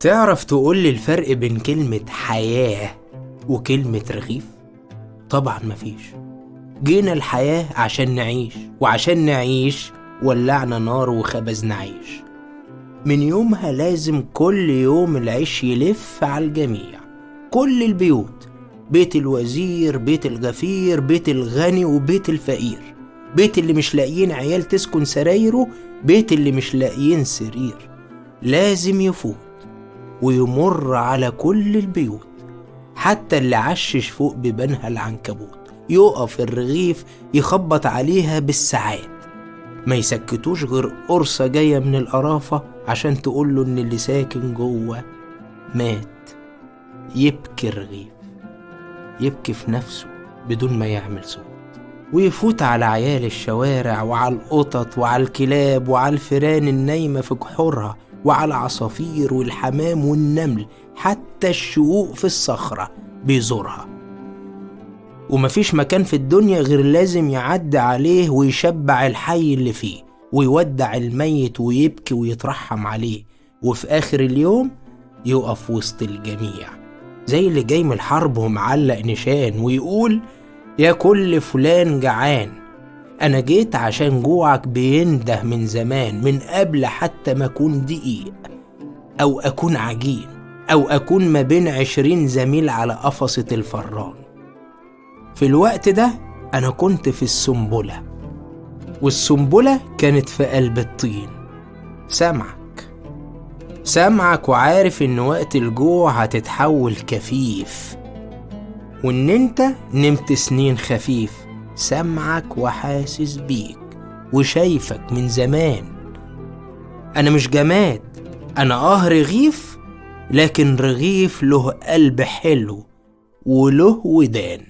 تعرف تقولي الفرق بين كلمة حياة وكلمة رغيف؟ طبعا مفيش. جينا الحياة عشان نعيش وعشان نعيش ولعنا نار وخبزنا عيش من يومها لازم كل يوم العيش يلف على الجميع. كل البيوت بيت الوزير بيت الغفير بيت الغني وبيت الفقير. بيت اللي مش لاقيين عيال تسكن سرايره بيت اللي مش لاقيين سرير. لازم يفوت. ويمر على كل البيوت حتى اللي عشش فوق بيبانها العنكبوت. يقف الرغيف يخبط عليها بالساعات. ما يسكتوش غير قرصة جاية من القرافة عشان تقوله إن اللي ساكن جوه مات. يبكي الرغيف يبكي في نفسه بدون ما يعمل صوت. ويفوت على عيال الشوارع وعلى القطط وعلى الكلاب وعلى الفيران النايمة في جحورها وعلى العصافير والحمام والنمل حتى الشقوق في الصخرة بيزورها. ومفيش مكان في الدنيا غير لازم يعدي عليه ويشبع الحي اللي فيه ويودع الميت ويبكي ويترحم عليه وفي آخر اليوم يقف وسط الجميع. زي اللي جاي من الحرب ومعلق نشان ويقول يا كل فلان جعان أنا جيت عشان جوعك بينده من زمان من قبل حتى ما أكون دقيق أو أكون عجين أو أكون ما بين عشرين زميل على قفصة الفران. في الوقت ده أنا كنت في السنبلة والسنبلة كانت في قلب الطين. سامعك سامعك وعارف إن وقت الجوع هتتحول كفيف وإن أنت نمت سنين خفيف. سامعك وحاسس بيك وشايفك من زمان. أنا مش جماد أنا آه رغيف لكن رغيف له قلب حلو وله ودان.